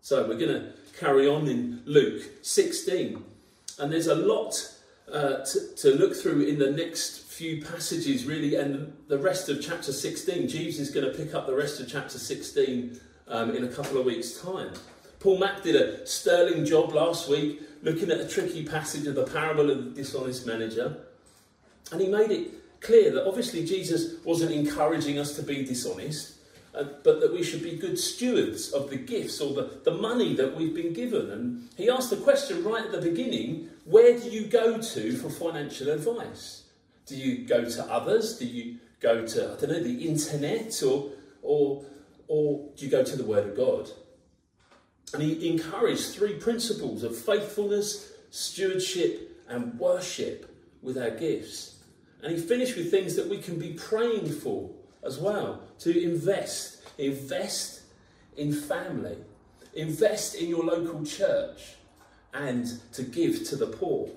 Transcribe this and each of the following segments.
So we're going to carry on in Luke 16. And there's a lot uh, to, to look through in the next few passages, really, and the rest of chapter 16. Jesus is going to pick up the rest of chapter 16 um, in a couple of weeks' time. Paul Mack did a sterling job last week looking at a tricky passage of the parable of the dishonest manager. And he made it clear that obviously Jesus wasn't encouraging us to be dishonest, uh, but that we should be good stewards of the gifts or the, the money that we've been given. And he asked the question right at the beginning where do you go to for financial advice? Do you go to others? Do you go to, I don't know, the internet? Or, or, or do you go to the Word of God? And he encouraged three principles of faithfulness, stewardship, and worship with our gifts. And he finished with things that we can be praying for as well to invest. Invest in family, invest in your local church, and to give to the poor.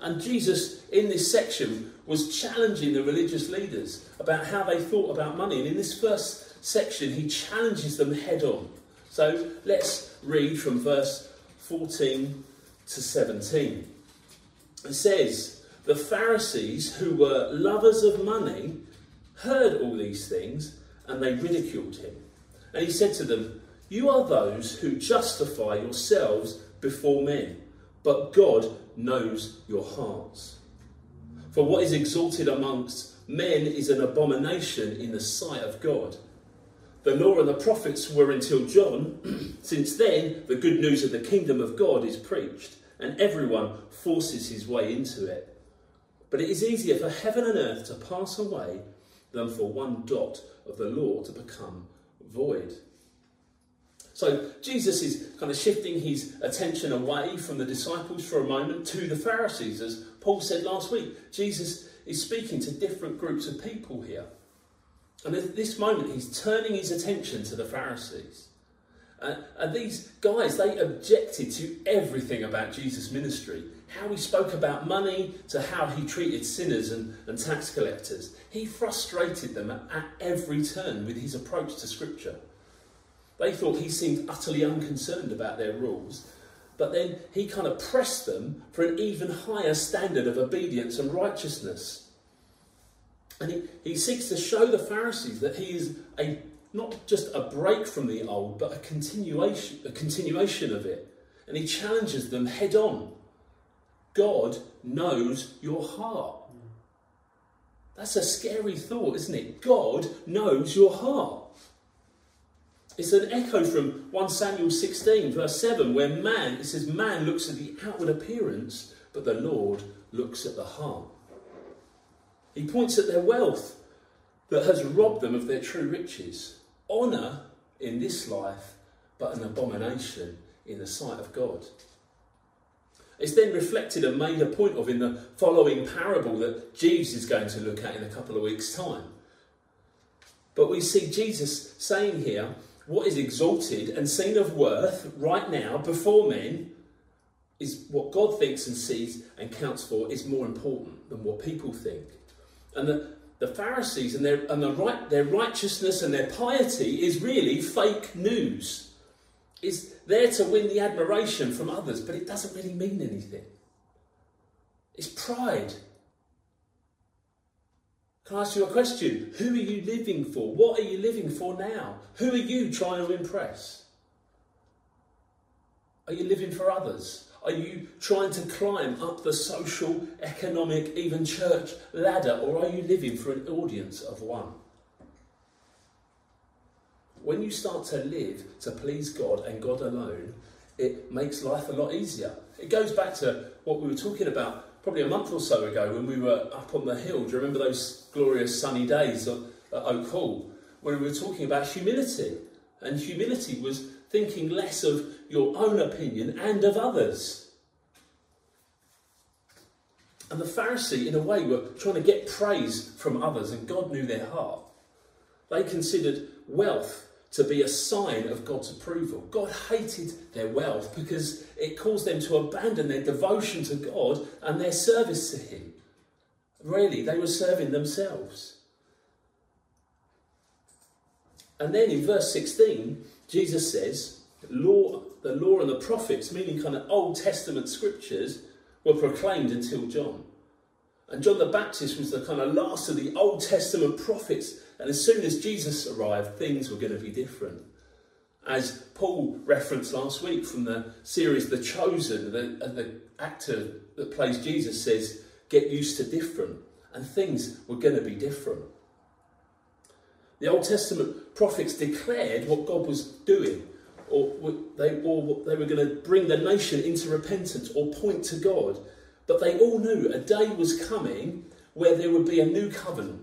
And Jesus, in this section, was challenging the religious leaders about how they thought about money. And in this first section, he challenges them head on. So let's read from verse 14 to 17. It says, The Pharisees, who were lovers of money, heard all these things and they ridiculed him. And he said to them, You are those who justify yourselves before men, but God knows your hearts. For what is exalted amongst men is an abomination in the sight of God. The law and the prophets were until John. Since then, the good news of the kingdom of God is preached, and everyone forces his way into it. But it is easier for heaven and earth to pass away than for one dot of the law to become void. So Jesus is kind of shifting his attention away from the disciples for a moment to the Pharisees. As Paul said last week, Jesus is speaking to different groups of people here. And at this moment, he's turning his attention to the Pharisees. Uh, and these guys, they objected to everything about Jesus' ministry how he spoke about money to how he treated sinners and, and tax collectors. He frustrated them at, every turn with his approach to Scripture. They thought he seemed utterly unconcerned about their rules, but then he kind of pressed them for an even higher standard of obedience and righteousness. And he, he seeks to show the Pharisees that he is a not just a break from the old, but a continuation, a continuation of it. And he challenges them head on. God knows your heart. That's a scary thought, isn't it? God knows your heart. It's an echo from 1 Samuel 16, verse 7, where man, it says, man looks at the outward appearance, but the Lord looks at the heart. He points at their wealth that has robbed them of their true riches. Honour in this life, but an abomination in the sight of God. It's then reflected and made a point of in the following parable that Jesus is going to look at in a couple of weeks' time. But we see Jesus saying here, what is exalted and seen of worth right now before men is what God thinks and sees and counts for is more important than what people think. And the, the Pharisees and, their, and the right, their righteousness and their piety is really fake news. It's there to win the admiration from others, but it doesn't really mean anything. It's pride. Can I ask you a question? Who are you living for? What are you living for now? Who are you trying to impress? Are you living for others? Are you trying to climb up the social, economic, even church ladder, or are you living for an audience of one? When you start to live to please God and God alone, it makes life a lot easier. It goes back to what we were talking about probably a month or so ago when we were up on the hill. Do you remember those glorious sunny days at, Oak Hall when we were talking about humility? And humility was thinking less of your own opinion and of others. And the Pharisee, in a way, were trying to get praise from others, and God knew their heart. They considered wealth to be a sign of God's approval. God hated their wealth because it caused them to abandon their devotion to God and their service to Him. Really, they were serving themselves. And then in verse 16, Jesus says, law, the law and the prophets, meaning kind of Old Testament scriptures, were proclaimed until John. And John the Baptist was the kind of last of the Old Testament prophets. And as soon as Jesus arrived, things were going to be different. As Paul referenced last week from the series The Chosen, the, the actor that plays Jesus says, Get used to different. And things were going to be different. The Old Testament prophets declared what God was doing, or they, or they were going to bring the nation into repentance or point to God. But they all knew a day was coming where there would be a new covenant,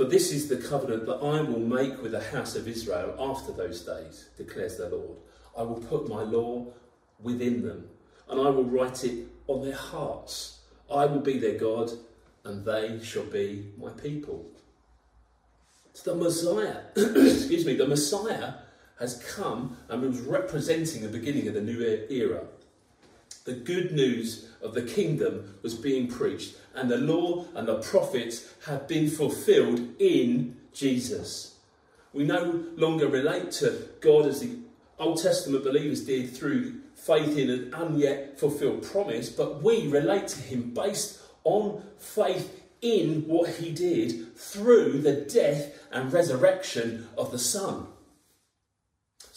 for this is the covenant that I will make with the house of Israel after those days, declares the Lord. I will put my law within them, and I will write it on their hearts. I will be their God, and they shall be my people. It's the Messiah, excuse me, the Messiah has come and was representing the beginning of the new era. The good news of the kingdom was being preached, and the law and the prophets have been fulfilled in Jesus. We no longer relate to God as the Old Testament believers did through faith in an unyet fulfilled promise, but we relate to Him based on faith in what he did through the death and resurrection of the Son.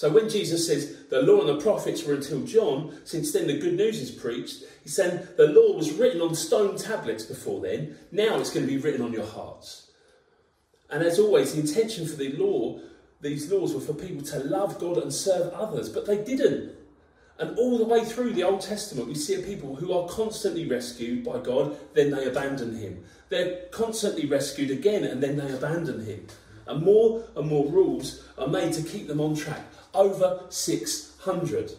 So when Jesus says the law and the prophets were until John, since then the good news is preached, he's saying the law was written on stone tablets before then, now it's going to be written on your hearts. And as always, the intention for the law, these laws were for people to love God and serve others, but they didn't. And all the way through the Old Testament, we see people who are constantly rescued by God, then they abandon him. They're constantly rescued again, and then they abandon him. And more and more rules are made to keep them on track. Over 600.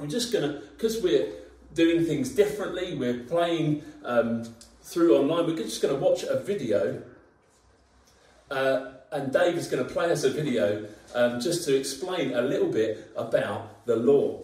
I'm just going to, because we're doing things differently, we're playing um, through online, we're just going to watch a video. Uh, and Dave is going to play us a video um, just to explain a little bit about the law.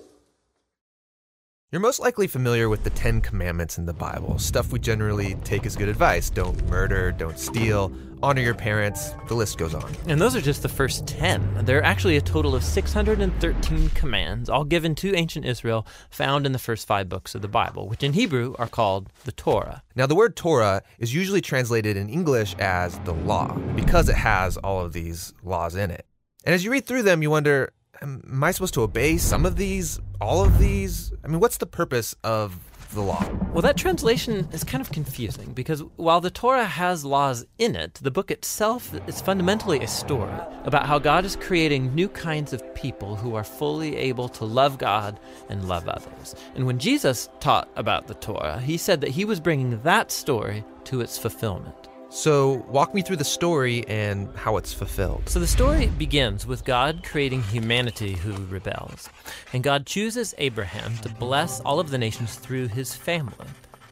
You're most likely familiar with the Ten Commandments in the Bible, stuff we generally take as good advice. Don't murder, don't steal, honor your parents, the list goes on. And those are just the first 10. There are actually a total of 613 commands, all given to ancient Israel, found in the first five books of the Bible, which in Hebrew are called the Torah. Now, the word Torah is usually translated in English as the law, because it has all of these laws in it. And as you read through them, you wonder am I supposed to obey some of these, all of these? I mean, what's the purpose of the law? Well, that translation is kind of confusing because while the Torah has laws in it, the book itself is fundamentally a story about how God is creating new kinds of people who are fully able to love God and love others. And when Jesus taught about the Torah, he said that he was bringing that story to its fulfillment. So, walk me through the story and how it's fulfilled. So, the story begins with God creating humanity who rebels. And God chooses Abraham to bless all of the nations through his family,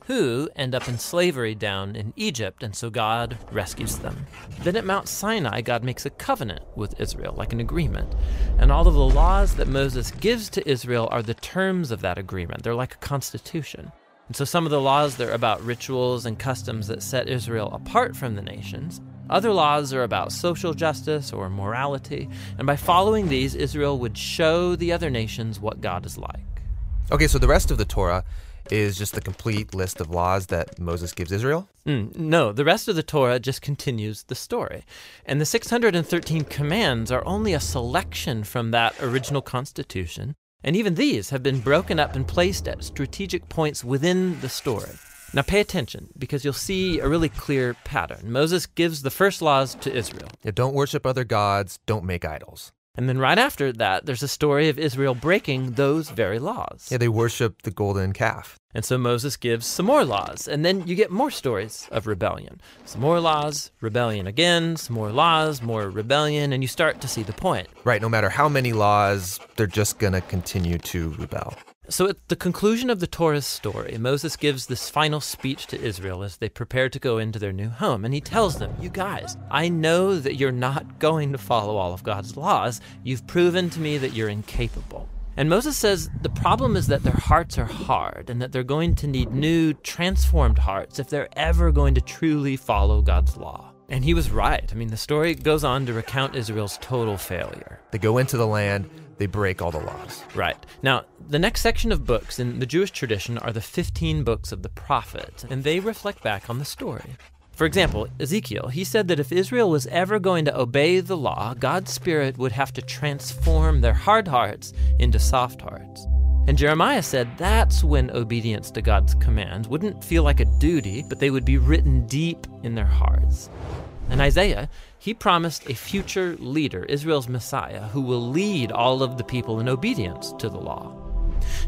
who end up in slavery down in Egypt, and so God rescues them. Then at Mount Sinai, God makes a covenant with Israel, like an agreement. And all of the laws that Moses gives to Israel are the terms of that agreement, they're like a constitution. And so some of the laws are about rituals and customs that set Israel apart from the nations. Other laws are about social justice or morality, and by following these, Israel would show the other nations what God is like. Okay, so the rest of the Torah is just the complete list of laws that Moses gives Israel? Mm, no, the rest of the Torah just continues the story. And the 613 commands are only a selection from that original constitution and even these have been broken up and placed at strategic points within the story. Now pay attention because you'll see a really clear pattern. Moses gives the first laws to Israel. Yeah, don't worship other gods, don't make idols. And then right after that, there's a story of Israel breaking those very laws. Yeah, they worship the golden calf. And so Moses gives some more laws, and then you get more stories of rebellion. Some more laws, rebellion again, some more laws, more rebellion, and you start to see the point. Right, no matter how many laws, they're just going to continue to rebel. So, at the conclusion of the Torah's story, Moses gives this final speech to Israel as they prepare to go into their new home. And he tells them, You guys, I know that you're not going to follow all of God's laws. You've proven to me that you're incapable. And Moses says the problem is that their hearts are hard and that they're going to need new, transformed hearts if they're ever going to truly follow God's law. And he was right. I mean, the story goes on to recount Israel's total failure. They go into the land, they break all the laws. Right. Now, the next section of books in the Jewish tradition are the 15 books of the prophets, and they reflect back on the story. For example, Ezekiel, he said that if Israel was ever going to obey the law, God's Spirit would have to transform their hard hearts into soft hearts. And Jeremiah said that's when obedience to God's commands wouldn't feel like a duty, but they would be written deep in their hearts. And Isaiah, he promised a future leader, Israel's Messiah, who will lead all of the people in obedience to the law.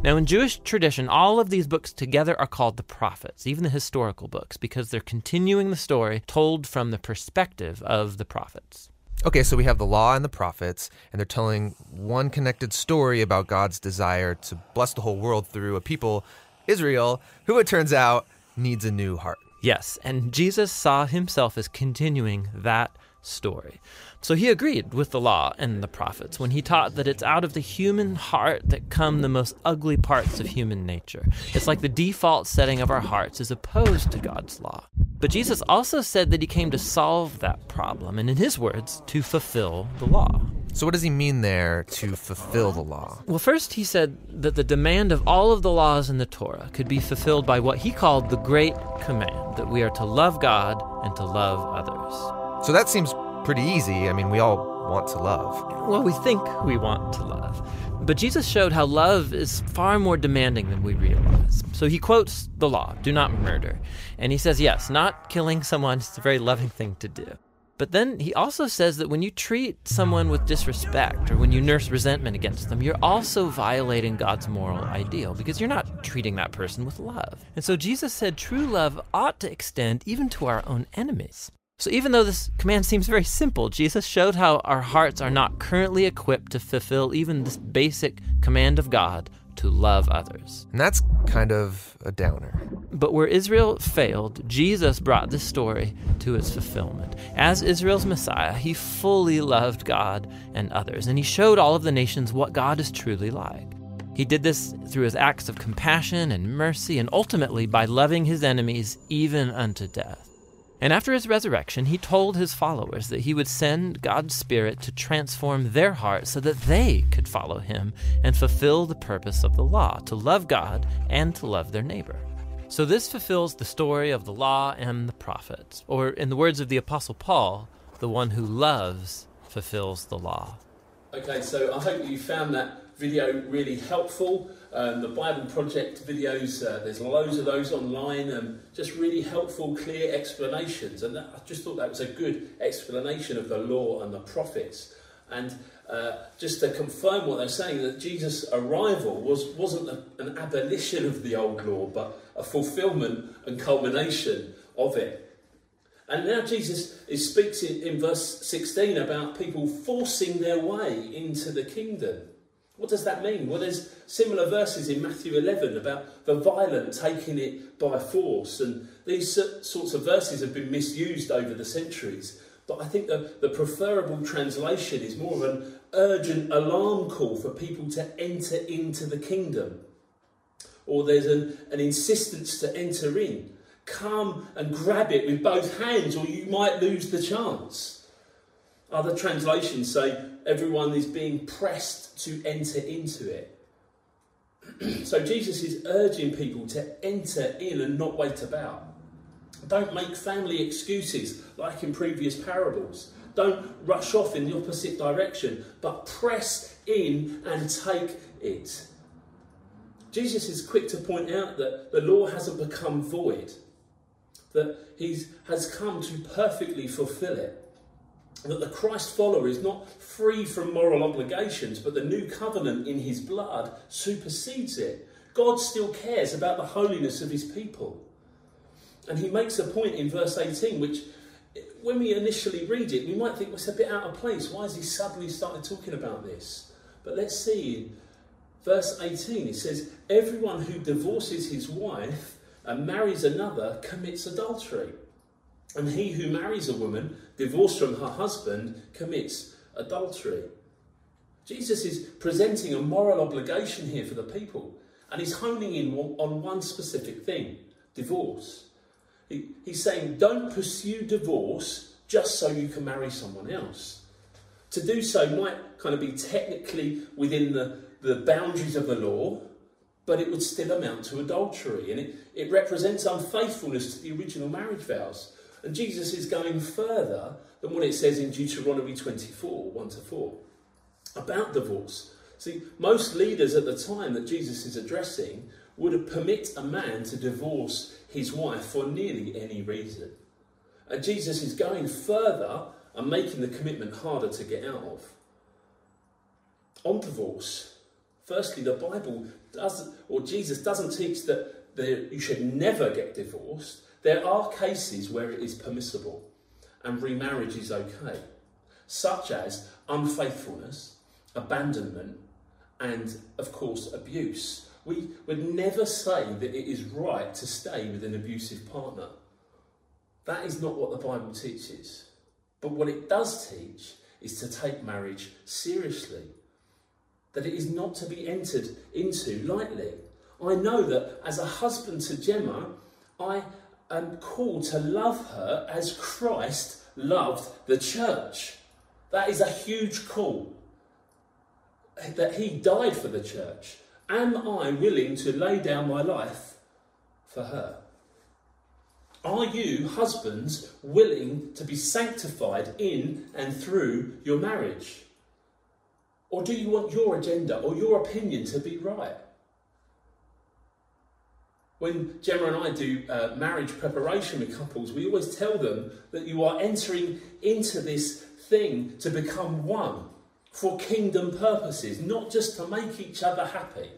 Now, in Jewish tradition, all of these books together are called the prophets, even the historical books, because they're continuing the story told from the perspective of the prophets. Okay, so we have the law and the prophets, and they're telling one connected story about God's desire to bless the whole world through a people, Israel, who it turns out needs a new heart. Yes, and Jesus saw himself as continuing that story. So he agreed with the law and the prophets when he taught that it's out of the human heart that come the most ugly parts of human nature. It's like the default setting of our hearts is opposed to God's law. But Jesus also said that he came to solve that problem, and in his words, to fulfill the law. So, what does he mean there to fulfill the law? Well, first, he said that the demand of all of the laws in the Torah could be fulfilled by what he called the Great Command that we are to love God and to love others. So, that seems pretty easy. I mean, we all want to love. Well, we think we want to love. But Jesus showed how love is far more demanding than we realize. So he quotes the law do not murder. And he says, yes, not killing someone is a very loving thing to do. But then he also says that when you treat someone with disrespect or when you nurse resentment against them, you're also violating God's moral ideal because you're not treating that person with love. And so Jesus said true love ought to extend even to our own enemies. So, even though this command seems very simple, Jesus showed how our hearts are not currently equipped to fulfill even this basic command of God to love others. And that's kind of a downer. But where Israel failed, Jesus brought this story to its fulfillment. As Israel's Messiah, he fully loved God and others, and he showed all of the nations what God is truly like. He did this through his acts of compassion and mercy, and ultimately by loving his enemies even unto death. And after his resurrection, he told his followers that he would send God's Spirit to transform their hearts so that they could follow him and fulfill the purpose of the law to love God and to love their neighbor. So this fulfills the story of the law and the prophets, or in the words of the Apostle Paul, the one who loves fulfills the law. Okay, so I hope you found that video really helpful. Um, the Bible Project videos, uh, there's loads of those online, and just really helpful, clear explanations. And that, I just thought that was a good explanation of the law and the prophets. And uh, just to confirm what they're saying, that Jesus' arrival was, wasn't a, an abolition of the old law, but a fulfillment and culmination of it. And now Jesus is, speaks in, in verse 16 about people forcing their way into the kingdom. What does that mean? Well, there's similar verses in Matthew 11 about the violent taking it by force, and these sorts of verses have been misused over the centuries. But I think the, the preferable translation is more of an urgent alarm call for people to enter into the kingdom. Or there's an, an insistence to enter in. Come and grab it with both hands, or you might lose the chance. Other translations say, everyone is being pressed to enter into it. so Jesus is urging people to enter in and not wait about. Don't make family excuses like in previous parables. Don't rush off in the opposite direction, but press in and take it. Jesus is quick to point out that the law hasn't become void, that he has come to perfectly fulfill it that the Christ follower is not free from moral obligations, but the new covenant in his blood supersedes it. God still cares about the holiness of his people. And he makes a point in verse 18, which, when we initially read it, we might think well, it's a bit out of place. Why has he suddenly started talking about this? But let's see verse 18, it says, Everyone who divorces his wife and marries another commits adultery. And he who marries a woman divorced from her husband commits adultery. Jesus is presenting a moral obligation here for the people, and he's honing in on one specific thing divorce. He, he's saying, don't pursue divorce just so you can marry someone else. To do so might kind of be technically within the, the boundaries of the law, but it would still amount to adultery, and it, it represents unfaithfulness to the original marriage vows. And Jesus is going further than what it says in Deuteronomy 24 1 to 4 about divorce. See, most leaders at the time that Jesus is addressing would permit a man to divorce his wife for nearly any reason. And Jesus is going further and making the commitment harder to get out of. On divorce, firstly, the Bible doesn't, or Jesus doesn't teach that you should never get divorced. There are cases where it is permissible and remarriage is okay, such as unfaithfulness, abandonment, and of course, abuse. We would never say that it is right to stay with an abusive partner. That is not what the Bible teaches. But what it does teach is to take marriage seriously, that it is not to be entered into lightly. I know that as a husband to Gemma, I am called to love her as Christ loved the church. That is a huge call. That he died for the church. Am I willing to lay down my life for her? Are you, husbands, willing to be sanctified in and through your marriage? Or do you want your agenda or your opinion to be right? When Gemma and I do uh, marriage preparation with couples, we always tell them that you are entering into this thing to become one for kingdom purposes, not just to make each other happy.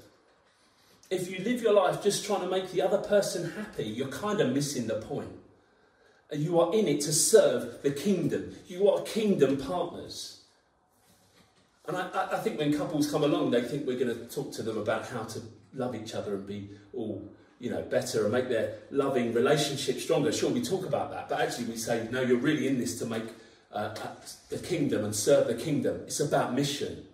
If you live your life just trying to make the other person happy, you're kind of missing the point. You are in it to serve the kingdom. You are kingdom partners. And I, I think when couples come along, they think we're going to talk to them about how to love each other and be all you know, better and make their loving relationship stronger. Sure, we talk about that, but actually we say, no, you're really in this to make uh, the kingdom and serve the kingdom. It's about mission.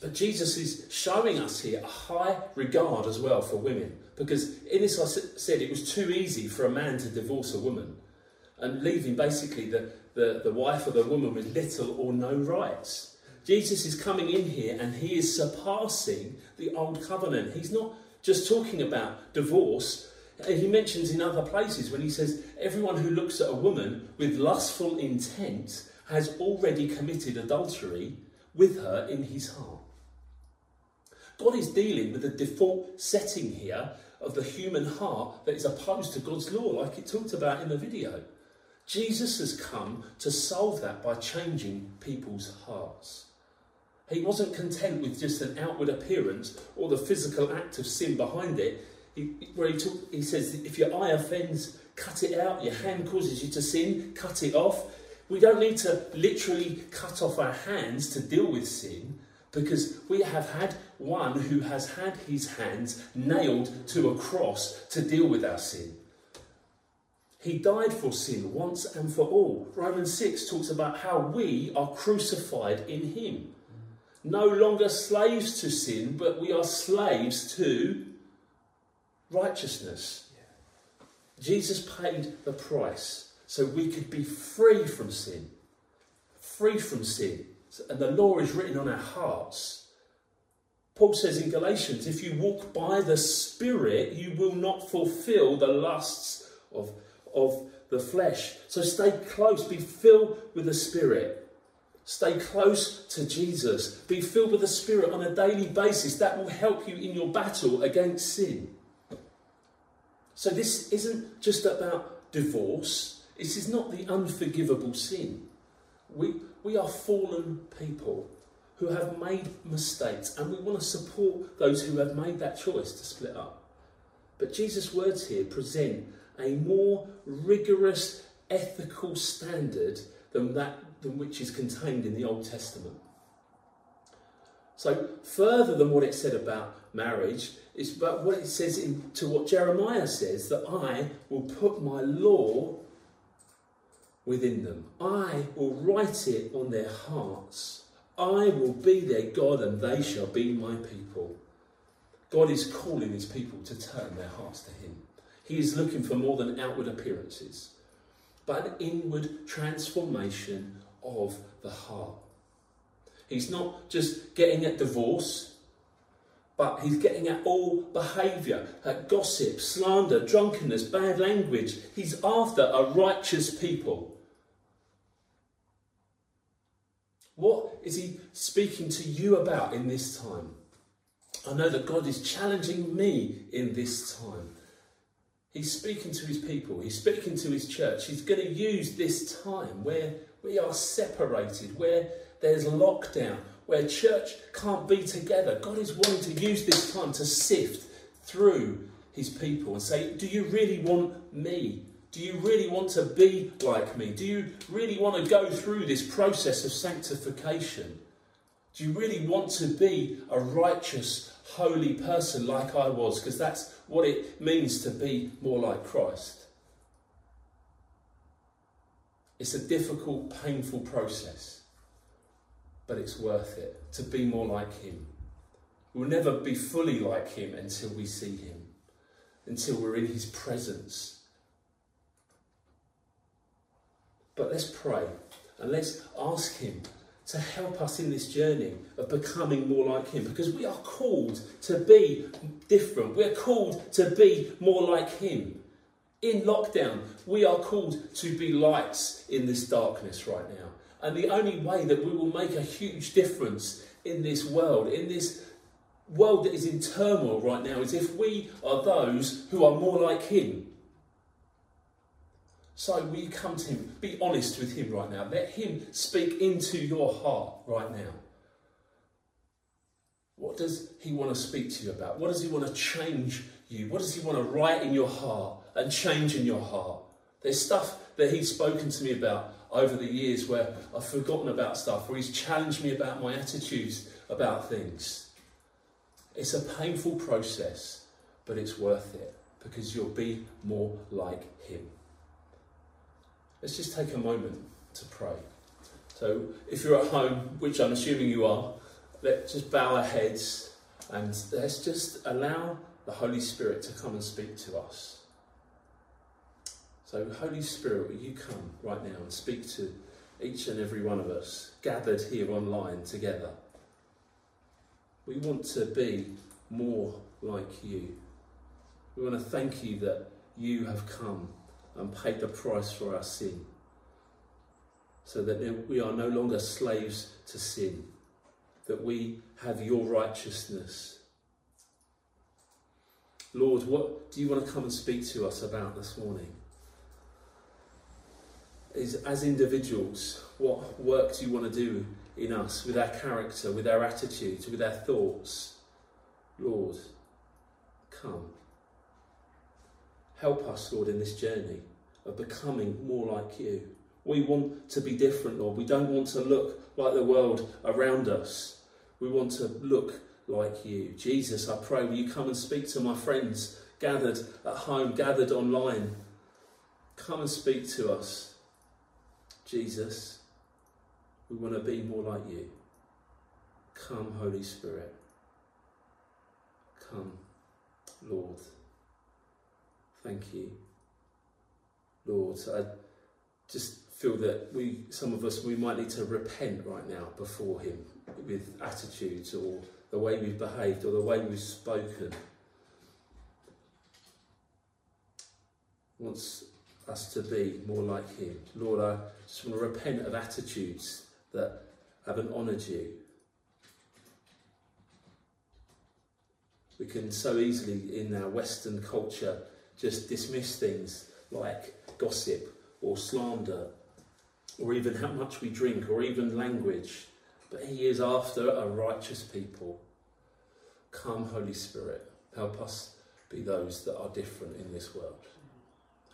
But Jesus is showing us here a high regard as well for women. Because in this, I said it was too easy for a man to divorce a woman and leaving basically the, the, the wife or the woman with little or no rights. Jesus is coming in here and he is surpassing the old covenant. He's not just talking about divorce. He mentions in other places when he says, Everyone who looks at a woman with lustful intent has already committed adultery with her in his heart. God is dealing with the default setting here of the human heart that is opposed to God's law, like it talked about in the video. Jesus has come to solve that by changing people's hearts. He wasn't content with just an outward appearance or the physical act of sin behind it. He, where he, he says, if your eye offends, cut it out. Your hand causes you to sin, cut it off. We don't need to literally cut off our hands to deal with sin because we have had one who has had his hands nailed to a cross to deal with our sin. He died for sin once and for all. Romans 6 talks about how we are crucified in him no longer slaves to sin, but we are slaves to righteousness. Jesus paid the price so we could be free from sin. Free from sin. And the law is written on our hearts. Paul says in Galatians, if you walk by the Spirit, you will not fulfill the lusts of, of the flesh. So stay close, be filled with the Spirit. Stay close to Jesus. Be filled with the Spirit on a daily basis. That will help you in your battle against sin. So, this isn't just about divorce, this is not the unforgivable sin. We, we are fallen people who have made mistakes, and we want to support those who have made that choice to split up. But Jesus' words here present a more rigorous ethical standard than that than which is contained in the Old Testament. So, further than what it said about marriage, it's about what it says in, to what Jeremiah says that I will put my law within them. I will write it on their hearts. I will be their God and they shall be my people. God is calling his people to turn their hearts to him. He is looking for more than outward appearances, but an inward transformation of the heart. He's not just getting at divorce, but he's getting at all behaviour, at gossip, slander, drunkenness, bad language. He's after a righteous people. What is he speaking to you about in this time? I know that God is challenging me in this time. He's speaking to his people, he's speaking to his church. He's going to use this time where we are separated, where there's lockdown, where church can't be together. God is wanting to use this time to sift through his people and say, Do you really want me? Do you really want to be like me? Do you really want to go through this process of sanctification? Do you really want to be a righteous, holy person like I was? Because that's what it means to be more like Christ. It's a difficult, painful process, but it's worth it to be more like Him. We'll never be fully like Him until we see Him, until we're in His presence. But let's pray and let's ask Him to help us in this journey of becoming more like Him because we are called to be different. We're called to be more like Him. In lockdown, we are called to be lights in this darkness right now. And the only way that we will make a huge difference in this world, in this world that is in turmoil right now, is if we are those who are more like Him. So will you come to him? Be honest with him right now. Let him speak into your heart right now. What does he want to speak to you about? What does he want to change you? What does he want to write in your heart and change in your heart? There's stuff that he's spoken to me about over the years where I've forgotten about stuff, where he's challenged me about my attitudes about things. It's a painful process, but it's worth it because you'll be more like him. Let's just take a moment to pray. So, if you're at home, which I'm assuming you are, let's just bow our heads and let's just allow the Holy Spirit to come and speak to us. So, Holy Spirit, will you come right now and speak to each and every one of us gathered here online together? We want to be more like you. We want to thank you that you have come and paid the price for our sin. So that we are no longer slaves to sin, that we have your righteousness. Lord, what do you want to come and speak to us about this morning? Is as individuals, what work do you want to do in us with our character, with our attitudes, with our thoughts? Lord, come. Help us, Lord, in this journey of becoming more like you. We want to be different, Lord. We don't want to look like the world around us. We want to look like you. Jesus, I pray, will you come and speak to my friends gathered at home, gathered online? Come and speak to us. Jesus, we want to be more like you. Come, Holy Spirit. Come, Lord. Thank you. Lord, I just feel that we, some of us, we might need to repent right now before Him with attitudes or the way we've behaved or the way we've spoken. Wants us to be more like Him. Lord, I just want to repent of attitudes that haven't honoured you. We can so easily, in our Western culture, just dismiss things like gossip or slander or even how much we drink or even language. But He is after a righteous people. Come, Holy Spirit, help us be those that are different in this world.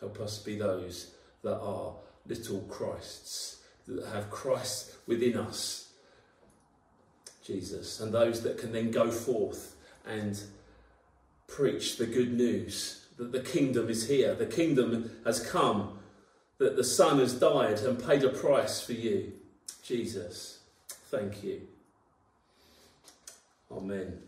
Help us be those that are little Christs, that have Christ within us. Jesus, and those that can then go forth and preach the good news that the kingdom is here, the kingdom has come, that the Son has died and paid a price for you. Jesus, thank you. Amen.